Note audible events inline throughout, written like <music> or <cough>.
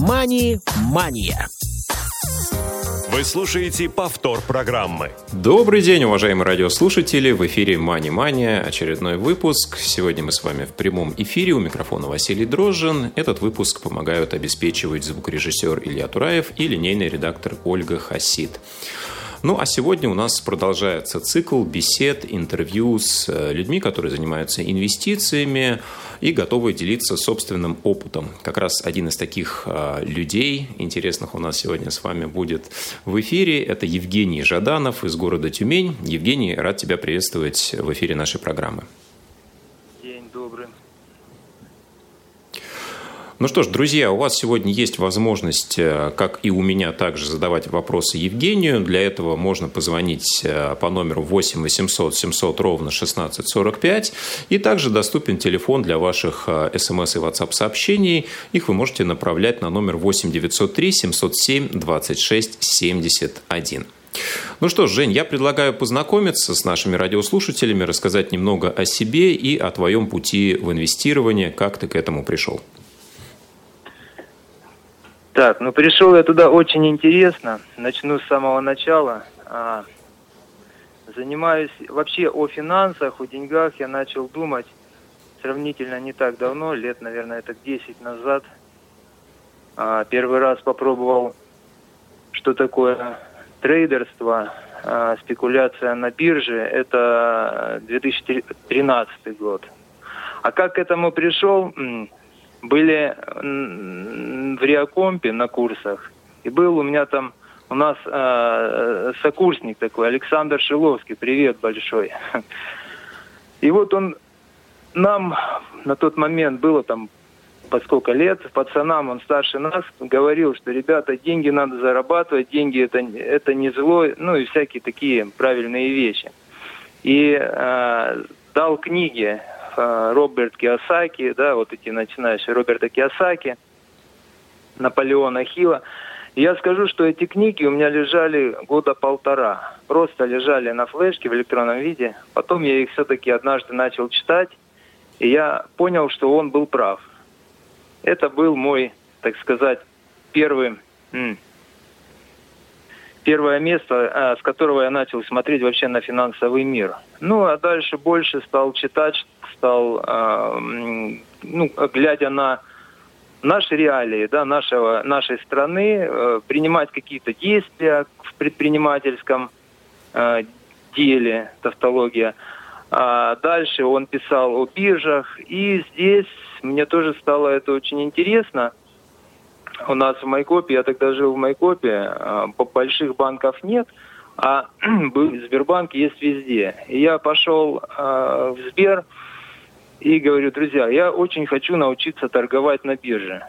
«Мани-мания». Вы слушаете повтор программы. Добрый день, уважаемые радиослушатели. В эфире «Мани Мания», очередной выпуск. Сегодня мы с вами в прямом эфире. У микрофона Василий Дрожжин. Этот выпуск помогают обеспечивать звукорежиссер Илья Тураев и линейный редактор Ольга Хасид. Ну, а сегодня у нас продолжается цикл бесед, интервью с э, людьми, которые занимаются инвестициями и готовы делиться собственным опытом. Как раз один из таких э, людей интересных у нас сегодня с вами будет в эфире. Это Евгений Жаданов из города Тюмень. Евгений, рад тебя приветствовать в эфире нашей программы. Ну что ж, друзья, у вас сегодня есть возможность, э, как и у меня, также задавать вопросы Евгению. Для этого можно позвонить э, по номеру 8 800 700 ровно 1645. И также доступен телефон для ваших э, смс и WhatsApp сообщений. Их вы можете направлять на номер 8 903 707 26 71. Ну что ж, Жень, я предлагаю познакомиться с нашими радиослушателями, рассказать немного о себе и о твоем пути в инвестирование, как ты к этому пришел. Так, ну пришел я туда очень интересно. Начну с самого начала. А, занимаюсь вообще о финансах, о деньгах я начал думать сравнительно не так давно, лет, наверное, это 10 назад. А, первый раз попробовал, что такое трейдерство, а, спекуляция на бирже. Это 2013 год. А как к этому пришел? Были в Риакомпе на курсах, и был у меня там, у нас э, сокурсник такой, Александр Шиловский, привет большой. И вот он нам на тот момент было там по сколько лет, пацанам, он старше нас, говорил, что, ребята, деньги надо зарабатывать, деньги это, это не зло, ну и всякие такие правильные вещи. И э, дал книги Э, Роберт Киосаки, да, вот эти начинающие Роберта Киосаки, Наполеона Хилла. я скажу, что эти книги у меня лежали года полтора. Просто лежали на флешке в электронном виде. Потом я их все-таки однажды начал читать, и я понял, что он был прав. Это был мой, так сказать, первый первое место, а, с которого я начал смотреть вообще на финансовый мир. Ну, а дальше больше стал читать, стал, а, ну, глядя на наши реалии, да, нашего, нашей страны, э, принимать какие-то действия в предпринимательском э, деле, тавтология. А дальше он писал о биржах, и здесь мне тоже стало это очень интересно – у нас в Майкопе, я тогда жил в Майкопе, а, больших банков нет, а <clears throat> Сбербанк есть везде. И я пошел в Сбер и говорю, друзья, я очень хочу научиться торговать на бирже.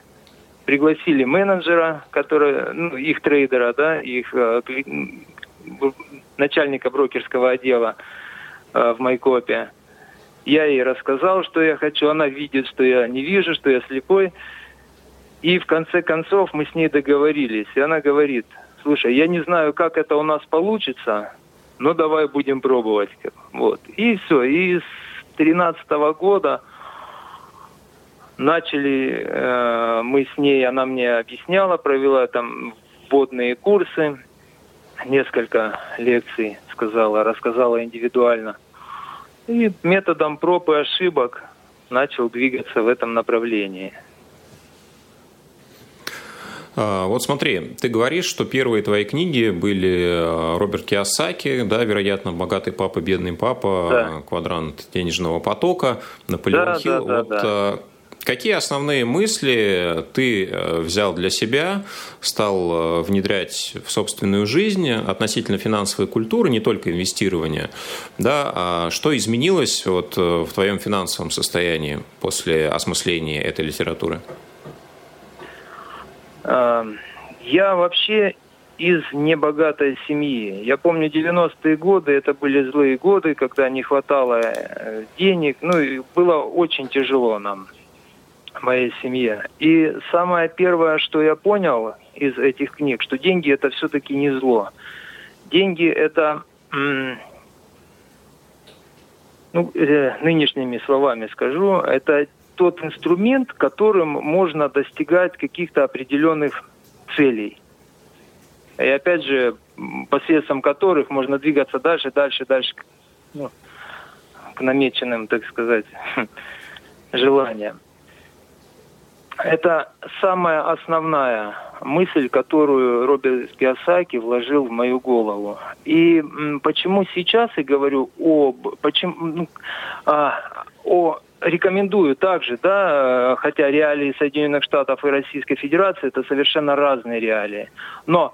Пригласили менеджера, который, ну, их трейдера, да, их э, начальника брокерского отдела э, в Майкопе. Я ей рассказал, что я хочу. Она видит, что я не вижу, что я слепой. И в конце концов мы с ней договорились. И она говорит, слушай, я не знаю, как это у нас получится, но давай будем пробовать. Вот. И все. И 2013 года начали э, мы с ней, она мне объясняла, провела там вводные курсы, несколько лекций сказала, рассказала индивидуально. И методом проб и ошибок начал двигаться в этом направлении. А, вот смотри, ты говоришь, что первые твои книги были э, Роберт Киосаки, да, вероятно, «Богатый папа, бедный папа», да. «Квадрант денежного потока», Наполеон да, Хилл. Да, да, вот, да. Э, какие основные мысли ты взял для себя, стал внедрять в собственную жизнь относительно финансовой культуры, не только инвестирования, да, а что изменилось вот в твоем финансовом состоянии после осмысления этой литературы? Эм, я вообще из небогатой семьи. Я помню 90-е годы, это были злые годы, когда не хватало э, денег. Ну, и было очень тяжело нам, моей семье. И самое первое, что я понял из этих книг, что деньги это все-таки не зло. Деньги это, ну, э, нынешними словами скажу, это тот инструмент, которым можно достигать каких-то определенных целей. И опять же, посредством которых можно двигаться дальше, дальше, дальше ну, к намеченным, так сказать, <laughs> желаниям. Это самая основная мысль, которую Роберт Киосаки вложил в мою голову. И почему сейчас я говорю об, почему, ну, а, о рекомендую также, да, хотя реалии Соединенных Штатов и Российской Федерации это совершенно разные реалии. Но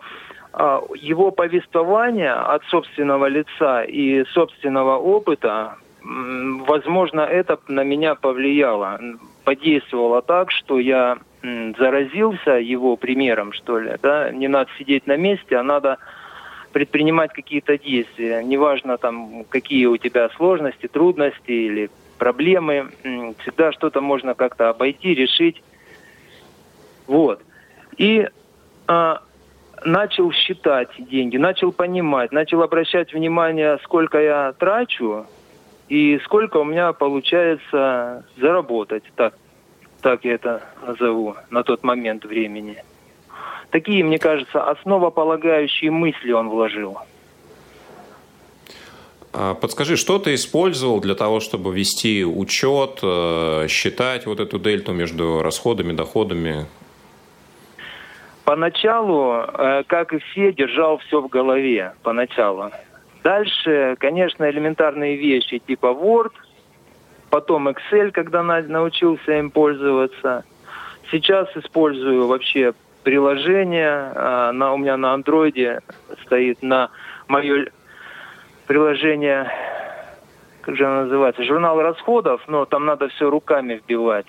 а, его повествование от собственного лица и собственного опыта, возможно, это на меня повлияло, подействовало так, что я заразился его примером, что ли, да, не надо сидеть на месте, а надо предпринимать какие-то действия. Неважно там, какие у тебя сложности, трудности или проблемы, всегда что-то можно как-то обойти, решить. Вот. И а, начал считать деньги, начал понимать, начал обращать внимание, сколько я трачу и сколько у меня получается заработать. Так, так я это назову на тот момент времени. Такие, мне кажется, основополагающие мысли он вложил. А, подскажи, что ты использовал для того, чтобы вести учет, э, считать вот эту дельту между расходами, доходами? Поначалу, э, как и все, держал все в голове поначалу. Дальше, конечно, элементарные вещи типа Word, потом Excel, когда научился им пользоваться. Сейчас использую вообще приложение. А, на, у меня на андроиде стоит на мое приложение, как же оно называется, журнал расходов, но там надо все руками вбивать.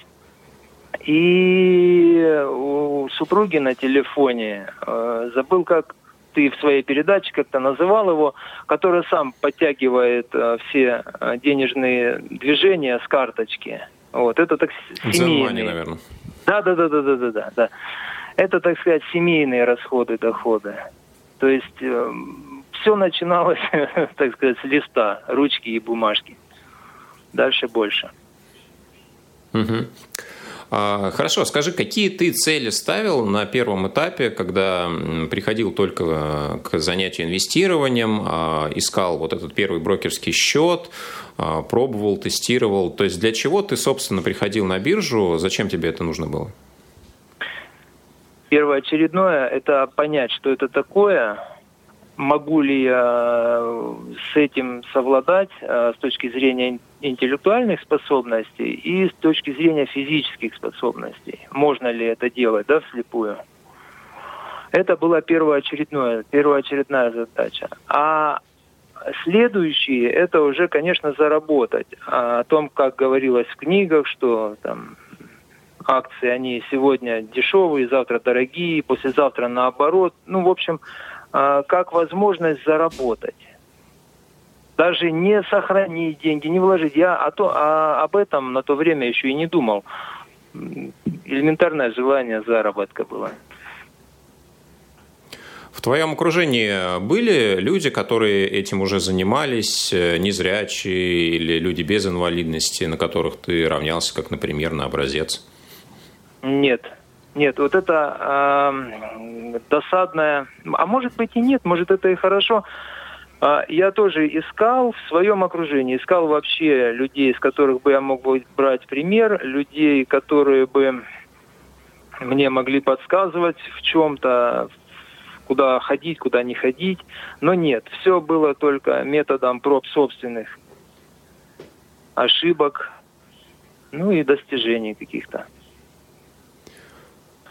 И у супруги на телефоне э, забыл, как ты в своей передаче как-то называл его, который сам подтягивает э, все э, денежные движения с карточки. Вот это так семейные. наверное. Да, да, да, да, да, да, да, да. Это, так сказать, семейные расходы, доходы. То есть э, все начиналось, <laughs> так сказать, с листа, ручки и бумажки. Дальше больше. Угу. А, хорошо, скажи, какие ты цели ставил на первом этапе, когда приходил только э, к занятию инвестированием, а, искал вот этот первый брокерский счет, а, пробовал, тестировал? То есть для чего ты, собственно, приходил на биржу? Зачем тебе это нужно было? Первоочередное – это понять, что это такое, могу ли я э, с этим совладать э, с точки зрения интеллектуальных способностей и с точки зрения физических способностей. Можно ли это делать, да, вслепую? Это была первоочередная, первоочередная задача. А следующие это уже, конечно, заработать. А о том, как говорилось в книгах, что там акции, они сегодня дешевые, завтра дорогие, послезавтра наоборот. Ну, в общем, как возможность заработать. Даже не сохранить деньги, не вложить. Я о то, а, об этом на то время еще и не думал. Элементарное желание заработка было. В твоем окружении были люди, которые этим уже занимались, э, незрячие или люди без инвалидности, на которых ты равнялся, как, например, на образец? Нет, нет, вот это э, досадное, а может быть и нет, может это и хорошо. Э, я тоже искал в своем окружении, искал вообще людей, с которых бы я мог брать пример, людей, которые бы мне могли подсказывать в чем-то, куда ходить, куда не ходить. Но нет, все было только методом проб собственных ошибок, ну и достижений каких-то.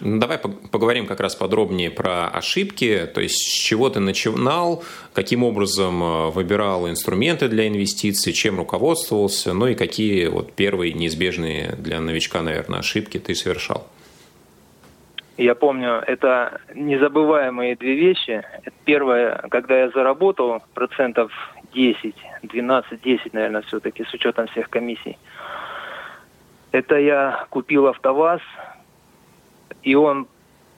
Ну, давай поговорим как раз подробнее про ошибки, то есть с чего ты начинал, каким образом э, выбирал инструменты для инвестиций, чем руководствовался, ну и какие вот первые неизбежные для новичка, наверное, ошибки ты совершал. Я помню, это незабываемые две вещи. Первое, когда я заработал процентов 10, 12, 10, наверное, все-таки, с учетом всех комиссий. Это я купил АвтоВАЗ, и он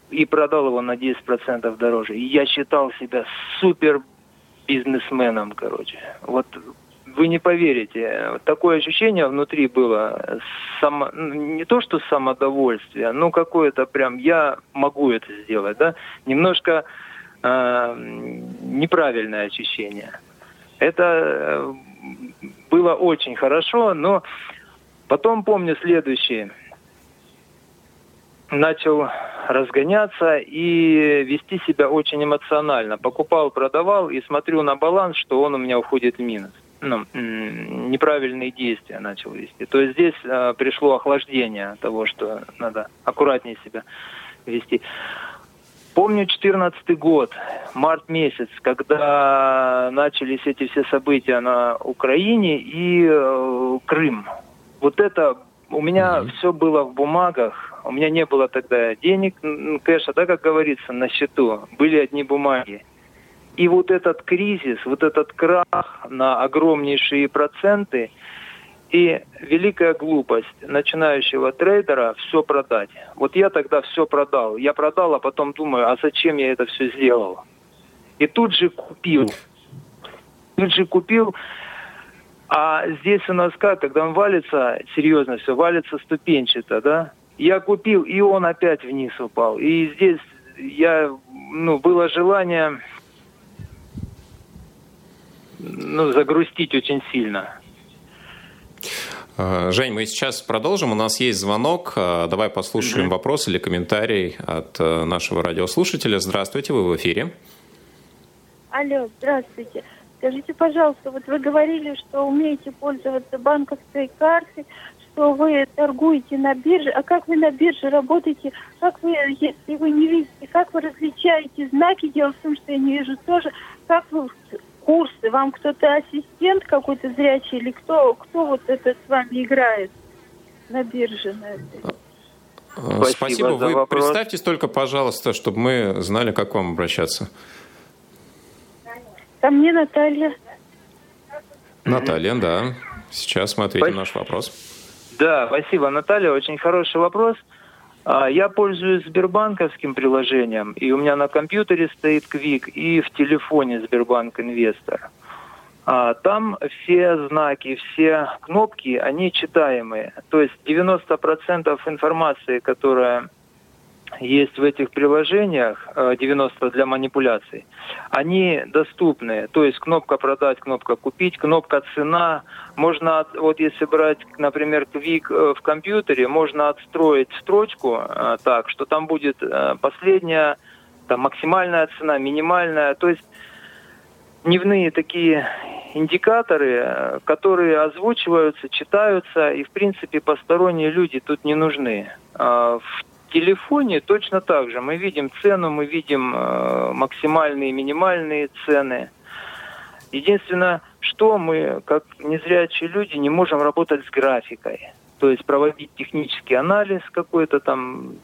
и продал его на 10% дороже. И я считал себя супер бизнесменом, короче. Вот вы не поверите, такое ощущение внутри было, само, не то что самодовольствие, но какое-то прям, я могу это сделать, да, немножко э, неправильное ощущение. Это э, было очень хорошо, но потом помню следующее. Начал разгоняться и вести себя очень эмоционально. Покупал, продавал и смотрю на баланс, что он у меня уходит в минус. Ну, неправильные действия начал вести. То есть здесь э, пришло охлаждение того, что надо аккуратнее себя вести. Помню 14 год, март месяц, когда начались эти все события на Украине и э, Крым. Вот это у меня mm-hmm. все было в бумагах, у меня не было тогда денег, кэша, да, как говорится, на счету, были одни бумаги. И вот этот кризис, вот этот крах на огромнейшие проценты – и великая глупость начинающего трейдера все продать. Вот я тогда все продал. Я продал, а потом думаю, а зачем я это все сделал? И тут же купил. Тут же купил. А здесь у нас как, когда он валится, серьезно все, валится ступенчато, да? Я купил, и он опять вниз упал. И здесь я, ну, было желание ну, загрустить очень сильно. Э, Жень, мы сейчас продолжим. У нас есть звонок. Э, давай послушаем mm-hmm. вопрос или комментарий от э, нашего радиослушателя. Здравствуйте, вы в эфире. Алло, здравствуйте. Скажите, пожалуйста, вот вы говорили, что умеете пользоваться банковской картой, что вы торгуете на бирже. А как вы на бирже работаете? Как вы, если вы не видите, как вы различаете знаки? Дело в том, что я не вижу тоже. Как вы курсы? Вам кто-то ассистент какой-то зрячий или кто, кто вот это с вами играет на бирже? На этой? Спасибо, Спасибо. Вы вопрос. представьтесь только, пожалуйста, чтобы мы знали, как к вам обращаться. Ко мне Наталья. Наталья, да. Сейчас мы ответим на наш вопрос. Да, спасибо, Наталья. Очень хороший вопрос. А, я пользуюсь Сбербанковским приложением, и у меня на компьютере стоит Квик, и в телефоне Сбербанк Инвестор. А, там все знаки, все кнопки, они читаемые. То есть 90% информации, которая есть в этих приложениях, 90 э, для манипуляций, они доступны. То есть кнопка продать, кнопка купить, кнопка цена. Можно, вот если брать, например, Quick э, в компьютере, можно отстроить строчку э, так, что там будет последняя, там максимальная цена, минимальная. То есть дневные такие индикаторы, которые озвучиваются, читаются, и, в принципе, посторонние люди тут не нужны. А в телефоне точно так же. Мы видим цену, мы видим э, максимальные и минимальные цены. Единственное, что мы, как незрячие люди, не можем работать с графикой. То есть проводить технический анализ какой-то там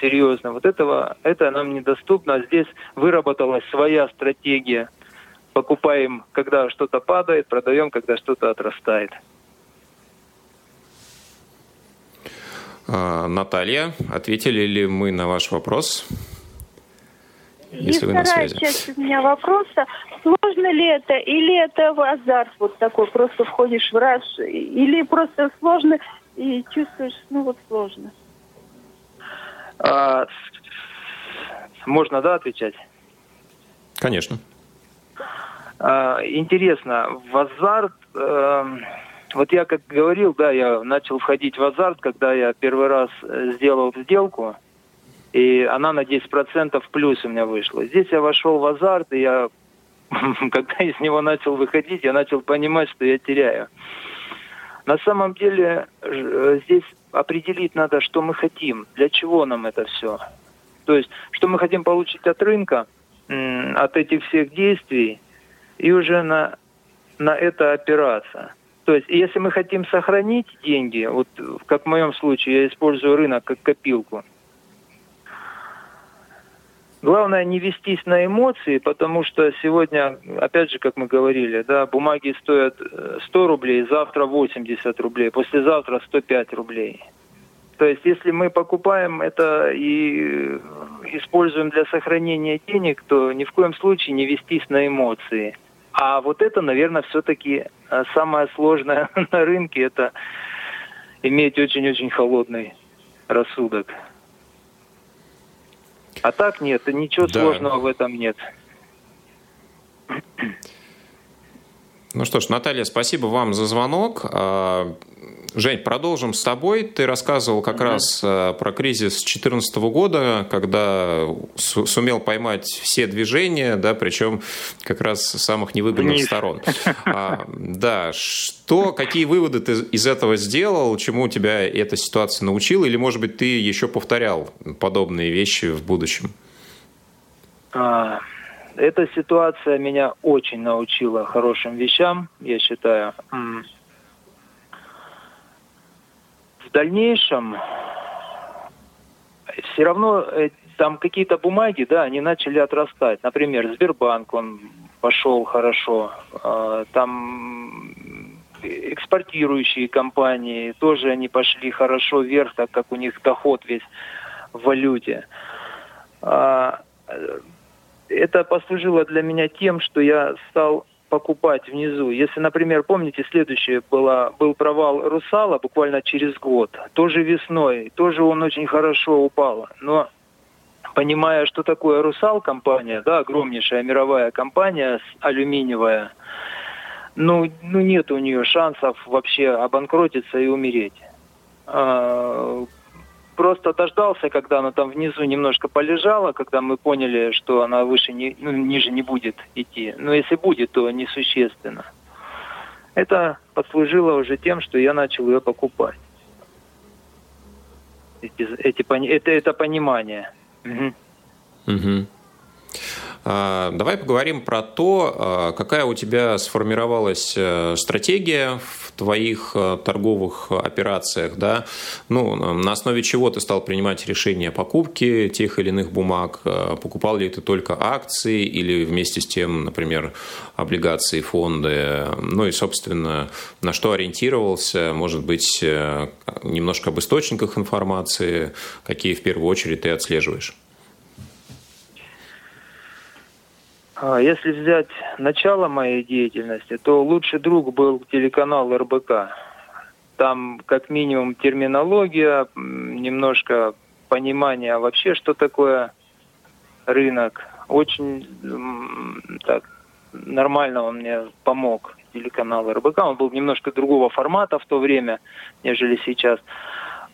серьезно. Вот этого, это нам недоступно. Здесь выработалась своя стратегия. Покупаем, когда что-то падает, продаем, когда что-то отрастает. Наталья, ответили ли мы на ваш вопрос? Если И вы вторая часть у меня вопроса. Сложно ли это? Или это азарт вот такой? Просто входишь в раш? Или просто сложно и чувствуешь, ну вот сложно? А, можно, да, отвечать? Конечно. А, интересно, в азарт... Э, вот я как говорил, да, я начал входить в азарт, когда я первый раз э, сделал сделку, и она на 10% плюс у меня вышла. Здесь я вошел в азарт, и я, <laughs> когда из него начал выходить, я начал понимать, что я теряю. На самом деле э, здесь определить надо, что мы хотим, для чего нам это все. То есть, что мы хотим получить от рынка, от этих всех действий, и уже на, на это опираться. То есть, если мы хотим сохранить деньги, вот как в моем случае, я использую рынок как копилку. Главное не вестись на эмоции, потому что сегодня, опять же, как мы говорили, да, бумаги стоят 100 э, рублей, завтра 80 рублей, послезавтра 105 рублей. То есть, если мы покупаем это и используем для сохранения денег, то ни в коем случае не вестись на эмоции – А вот это, наверное, все-таки э, самое сложное <laughs> на рынке, это иметь очень-очень холодный рассудок. А так нет, ничего да. сложного в этом нет. Ну что ж, Наталья, спасибо вам за звонок. Жень, продолжим с тобой. Ты рассказывал как mm-hmm. раз э, про кризис 2014 года, когда сумел поймать все движения, да, причем как раз с самых невыгодных Вниз. сторон. <laughs> А, да, что, какие выводы ты из этого сделал, чему тебя эта ситуация научила, или, может быть, ты еще повторял подобные вещи в будущем? А, эта ситуация меня очень научила хорошим вещам, я считаю в дальнейшем все равно э, там какие-то бумаги, да, они начали отрастать. Например, Сбербанк, он пошел хорошо. А, там экспортирующие компании тоже они пошли хорошо вверх, так как у них доход весь в валюте. А, это послужило для меня тем, что я стал покупать внизу. Если, например, помните, следующее было, был провал Русала буквально через год, тоже весной, тоже он очень хорошо упал. Но понимая, что такое Русал компания, да, огромнейшая мировая компания, алюминиевая, ну, ну нет у нее шансов вообще обанкротиться и умереть. Просто дождался, когда она там внизу немножко полежала, когда мы поняли, что она выше, не, ну, ниже не будет идти. Но если будет, то несущественно. Это послужило уже тем, что я начал ее покупать. Эти, эти, это, это понимание. Угу. Угу. А, давай поговорим про то, а, какая у тебя сформировалась э, стратегия в твоих э, торговых операциях, да? Ну, на основе чего ты стал принимать решение о покупке тех или иных бумаг? Э, покупал ли ты только акции или вместе с тем, например, облигации, фонды? Ну и, собственно, на что ориентировался? Может быть, немножко об источниках информации, какие в первую очередь ты отслеживаешь? А, если взять начало моей деятельности, то лучший друг был телеканал РБК. Там как минимум терминология, немножко понимание вообще, что такое рынок. Очень так нормально он мне помог, телеканал РБК. Он был немножко другого формата в то время, нежели сейчас.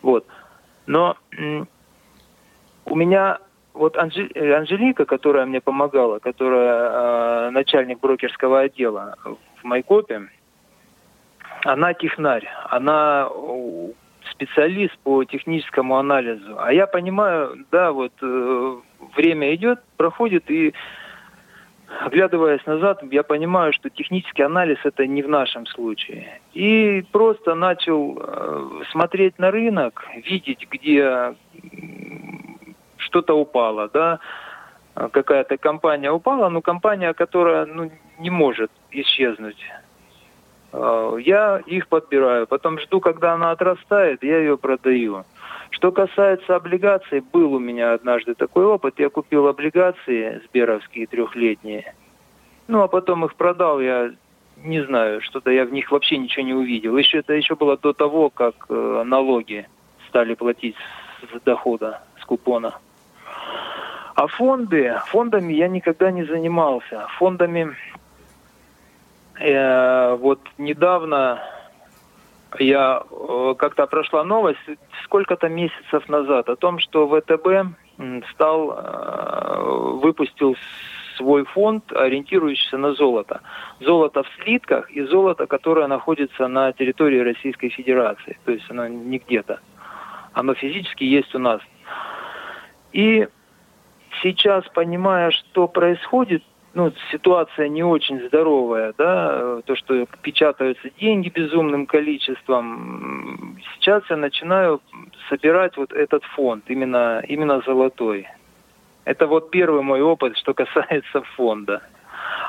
Вот. Но у меня вот Анжи, э, Анжелика, которая мне помогала, которая э, начальник брокерского отдела в Майкопе, она технарь, она специалист по техническому анализу. А я понимаю, да, вот э, время идет, проходит, и оглядываясь назад, я понимаю, что технический анализ это не в нашем случае. И просто начал э, смотреть на рынок, видеть, где что-то упало, да, какая-то компания упала, но компания, которая ну, не может исчезнуть. А, я их подбираю, потом жду, когда она отрастает, я ее продаю. Что касается облигаций, был у меня однажды такой опыт. Я купил облигации сберовские трехлетние. Ну, а потом их продал, я не знаю, что-то я в них вообще ничего не увидел. Еще это еще было до того, как э, налоги стали платить с дохода, с купона. А фонды, фондами я никогда не занимался. Фондами э, вот недавно я э, как-то прошла новость сколько-то месяцев назад о том, что ВТБ стал э, выпустил свой фонд, ориентирующийся на золото. Золото в слитках и золото, которое находится на территории Российской Федерации. То есть оно не где-то. Оно физически есть у нас. И сейчас, понимая, что происходит, ну, ситуация не очень здоровая, да, то, что печатаются деньги безумным количеством, сейчас я начинаю собирать вот этот фонд, именно, именно золотой. Это вот первый мой опыт, что касается фонда.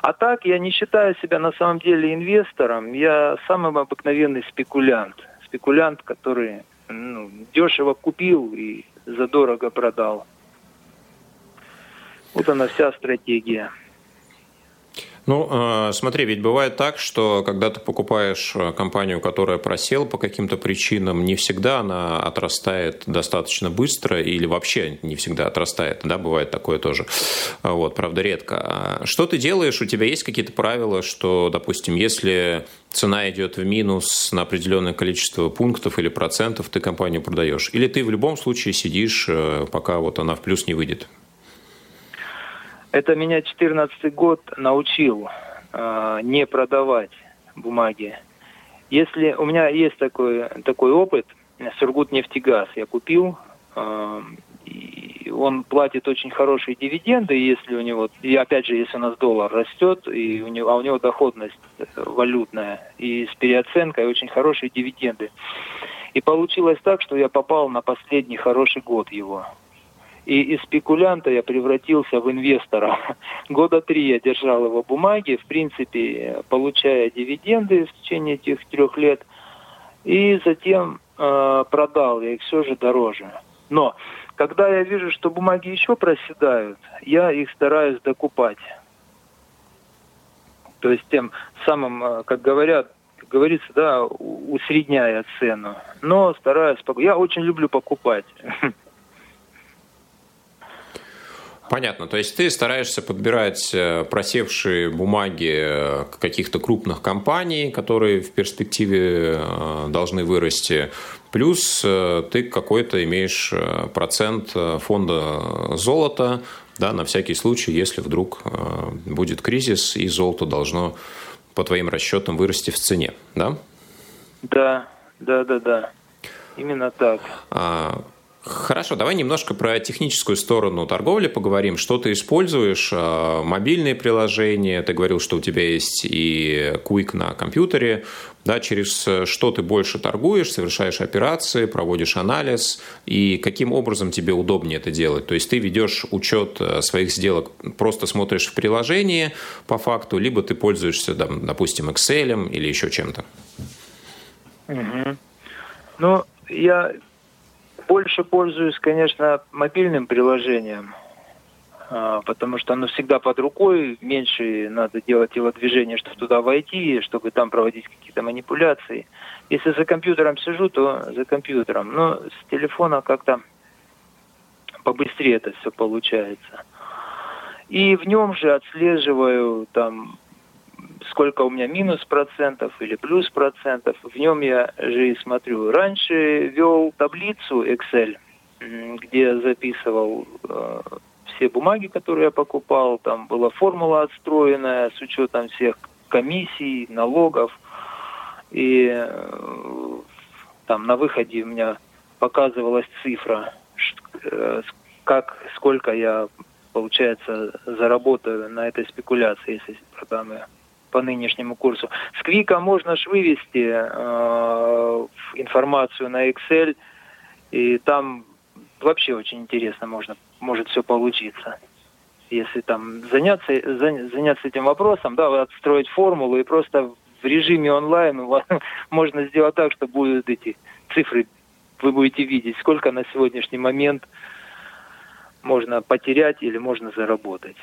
А так я не считаю себя на самом деле инвестором, я самый обыкновенный спекулянт. Спекулянт, который ну, дешево купил и задорого продал. Вот она вся стратегия. Ну, э, смотри, ведь бывает так, что когда ты покупаешь э, компанию, которая просела по каким-то причинам, не всегда она отрастает достаточно быстро или вообще не всегда отрастает, да, бывает такое тоже. Вот, правда, редко. А что ты делаешь? У тебя есть какие-то правила, что, допустим, если цена идет в минус на определенное количество пунктов или процентов, ты компанию продаешь? Или ты в любом случае сидишь, э, пока вот она в плюс не выйдет? Это меня 14 год научил э, не продавать бумаги. Если у меня есть такой такой опыт, Сургут нефтегаз я купил, э, и он платит очень хорошие дивиденды, если у него, и опять же, если у нас доллар растет, и у него, а у него доходность валютная, и с переоценкой очень хорошие дивиденды. И получилось так, что я попал на последний хороший год его. И из спекулянта я превратился в инвестора. <laughs> Года три я держал его бумаги, в принципе, получая дивиденды в течение этих трех лет. И затем э, продал я их все же дороже. Но когда я вижу, что бумаги еще проседают, я их стараюсь докупать. То есть тем самым, э, как говорят, говорится, да, усредняя цену. Но стараюсь, я очень люблю покупать. <laughs> Понятно. То есть ты стараешься подбирать э, просевшие бумаги э, каких-то крупных компаний, которые в перспективе э, должны вырасти. Плюс ты какой-то имеешь процент фонда золота, да, на всякий случай, если вдруг будет кризис и золото должно, по твоим расчетам, вырасти в цене, да? Да, да, да, да. Именно так. А, Хорошо, давай немножко про техническую сторону торговли поговорим. Что ты используешь? А, мобильные приложения, ты говорил, что у тебя есть и Quick на компьютере. Да, через что ты больше торгуешь, совершаешь операции, проводишь анализ, и каким образом тебе удобнее это делать? То есть ты ведешь учет э, своих сделок, просто смотришь в приложении по факту, либо ты пользуешься, допустим, Excel или еще чем-то? Угу. Ну, я больше пользуюсь, конечно, мобильным приложением, а, потому что оно всегда под рукой, меньше надо делать его движение, чтобы туда войти, чтобы там проводить какие-то манипуляции. Если за компьютером сижу, то за компьютером. Но с телефона как-то побыстрее это все получается. И в нем же отслеживаю там сколько у меня минус процентов или плюс процентов. В нем я же и смотрю. Раньше вел таблицу Excel, где записывал э, все бумаги, которые я покупал. Там была формула отстроенная с учетом всех комиссий, налогов. И э, там на выходе у меня показывалась цифра, э, как, сколько я, получается, заработаю на этой спекуляции, если продам ее по нынешнему курсу. С Квика можно ж вывести э, информацию на Excel, и там вообще очень интересно можно, может все получиться. Если там заняться, заняться этим вопросом, да, отстроить формулу и просто в режиме онлайн <laughs> можно сделать так, что будут эти цифры, вы будете видеть, сколько на сегодняшний момент можно потерять или можно заработать.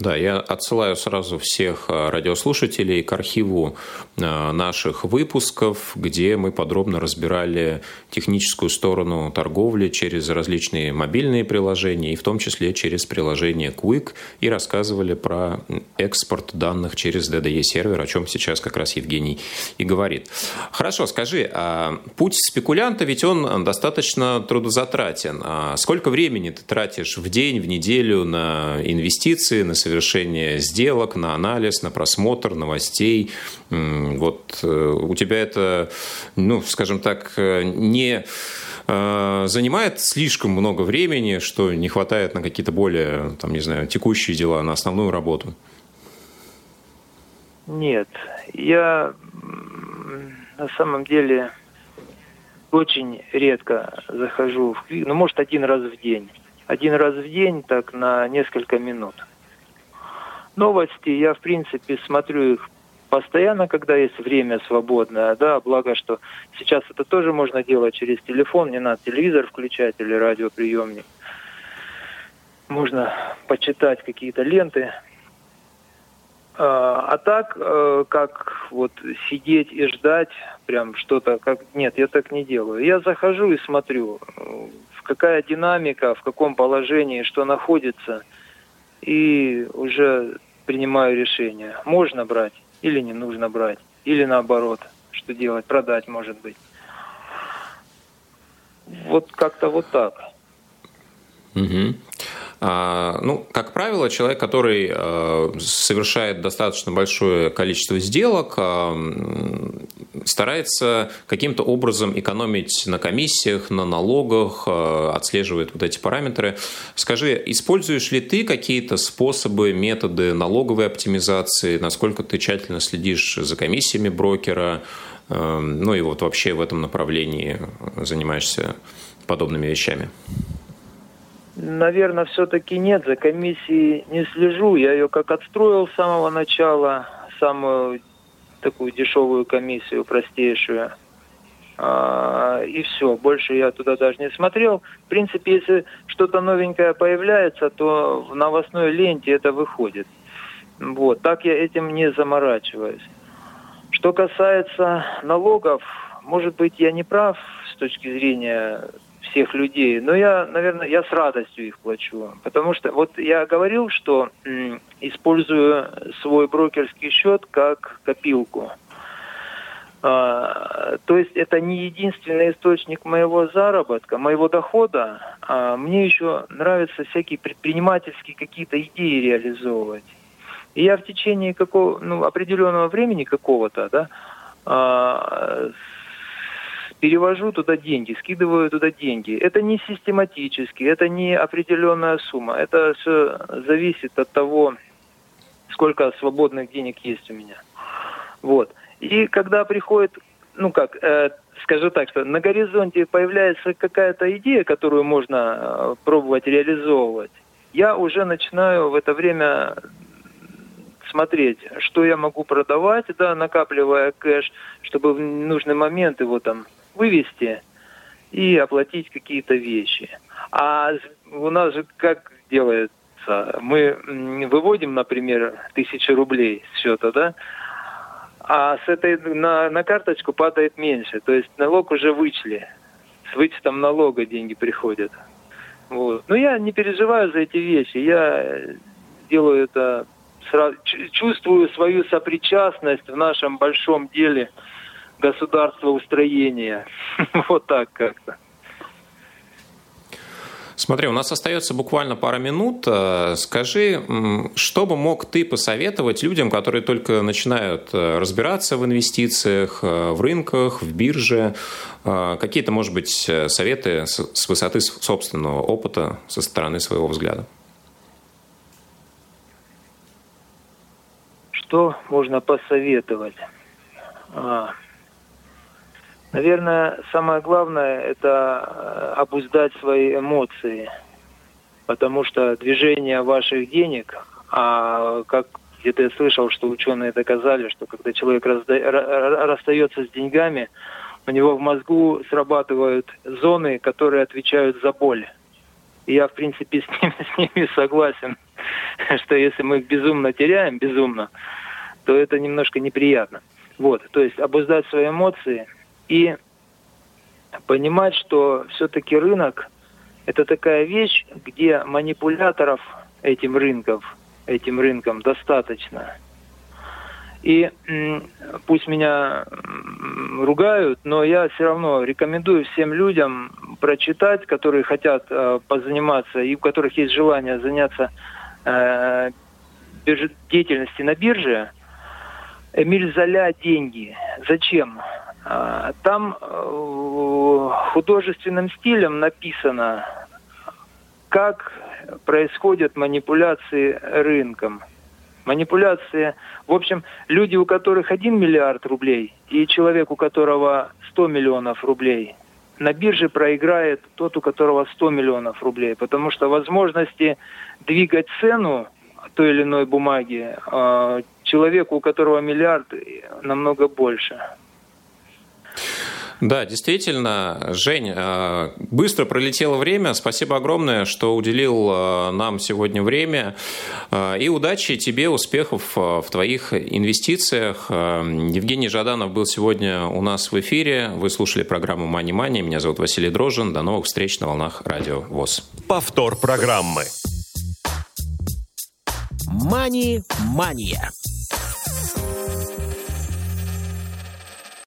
Да, я отсылаю сразу всех а, радиослушателей к архиву а, наших выпусков, где мы подробно разбирали техническую сторону торговли через различные мобильные приложения, и в том числе через приложение Quick, и рассказывали про экспорт данных через DDE-сервер, о чем сейчас как раз Евгений и говорит. Хорошо, скажи, а путь спекулянта, ведь он достаточно трудозатратен. А сколько времени ты тратишь в день, в неделю на инвестиции, на совершение сделок, на анализ, на просмотр новостей. Вот э, у тебя это, ну, скажем так, э, не э, занимает слишком много времени, что не хватает на какие-то более, там, не знаю, текущие дела, на основную работу? Нет, я на самом деле очень редко захожу в ну, может, один раз в день. Один раз в день, так на несколько минут. Новости, я, в принципе, смотрю их постоянно, когда есть время свободное, да, благо, что сейчас это тоже можно делать через телефон, не надо телевизор включать или радиоприемник. Можно почитать какие-то ленты. А, а так, э, как вот сидеть и ждать, прям что-то, как нет, я так не делаю. Я захожу и смотрю, какая динамика, в каком положении, что находится, и уже принимаю решение, можно брать или не нужно брать, или наоборот, что делать, продать, может быть. Вот как-то вот так. Угу. А, ну, как правило, человек, который э, совершает достаточно большое количество сделок, э, старается каким-то образом экономить на комиссиях, на налогах, э, отслеживает вот эти параметры. Скажи, используешь ли ты какие-то способы, методы налоговой оптимизации? Насколько ты тщательно следишь за комиссиями брокера? Ну и вот вообще в этом направлении занимаешься подобными вещами? Наверное, все-таки нет, за комиссией не слежу. Я ее как отстроил с самого начала, самую такую дешевую комиссию, простейшую. А, и все, больше я туда даже не смотрел. В принципе, если что-то новенькое появляется, то в новостной ленте это выходит. Вот, так я этим не заморачиваюсь. Что касается налогов, может быть, я не прав с точки зрения всех людей. Но я, наверное, я с радостью их плачу. Потому что вот я говорил, что м, использую свой брокерский счет как копилку. А, то есть это не единственный источник моего заработка, моего дохода. А мне еще нравятся всякие предпринимательские какие-то идеи реализовывать. И я в течение какого, ну, определенного времени какого-то, да, а, перевожу туда деньги, скидываю туда деньги. Это не систематически, это не определенная сумма. Это все зависит от того, сколько свободных денег есть у меня. Вот. И когда приходит, ну как, э, скажу так, что на горизонте появляется какая-то идея, которую можно э, пробовать реализовывать, я уже начинаю в это время смотреть, что я могу продавать, да, накапливая кэш, чтобы в нужный момент его там вывести и оплатить какие-то вещи. А у нас же как делается? Мы выводим, например, тысячу рублей с счета, да? А с этой на, на карточку падает меньше. То есть налог уже вычли. С вычетом налога деньги приходят. Вот. Но я не переживаю за эти вещи. Я делаю это сразу, чувствую свою сопричастность в нашем большом деле – государства устроения. <laughs> вот так как-то. Смотри, у нас остается буквально пара минут. Э, скажи, что бы мог ты посоветовать людям, которые только начинают э, разбираться в инвестициях, э, в рынках, в бирже? Какие-то, может быть, советы с высоты собственного опыта, со стороны своего взгляда? Что можно посоветовать? А, Наверное, самое главное – это э, обуздать свои эмоции, потому что движение ваших денег, а как где-то я слышал, что ученые доказали, что когда человек разда... расстается с деньгами, у него в мозгу срабатывают зоны, которые отвечают за боль. И я, в принципе, <laughs> с ними, с ними согласен, <laughs> что если мы их безумно теряем, безумно, то это немножко неприятно. Вот, то есть обуздать свои эмоции – и понимать, что все-таки рынок – это такая вещь, где манипуляторов этим рынком, этим рынком достаточно. И пусть меня ругают, но я все равно рекомендую всем людям прочитать, которые хотят э, позаниматься и у которых есть желание заняться э, деятельностью на бирже, Эмиль Золя «Деньги». Зачем? А, там э, художественным стилем написано, как происходят манипуляции рынком. Манипуляции, в общем, люди, у которых 1 миллиард рублей, и человек, у которого 100 миллионов рублей, на бирже проиграет тот, у которого 100 миллионов рублей, потому что возможности двигать цену той или иной бумаги э, человеку, у которого миллиард, намного больше. Да, действительно, Жень, э, быстро пролетело время. Спасибо огромное, что уделил э, нам сегодня время. Э, и удачи тебе, успехов в твоих инвестициях. Евгений Жаданов был сегодня у нас в эфире. Вы слушали программу «Мани Мани». Меня зовут Василий Дрожин. До новых встреч на волнах Радио ВОЗ. Повтор программы. «Мани-мания».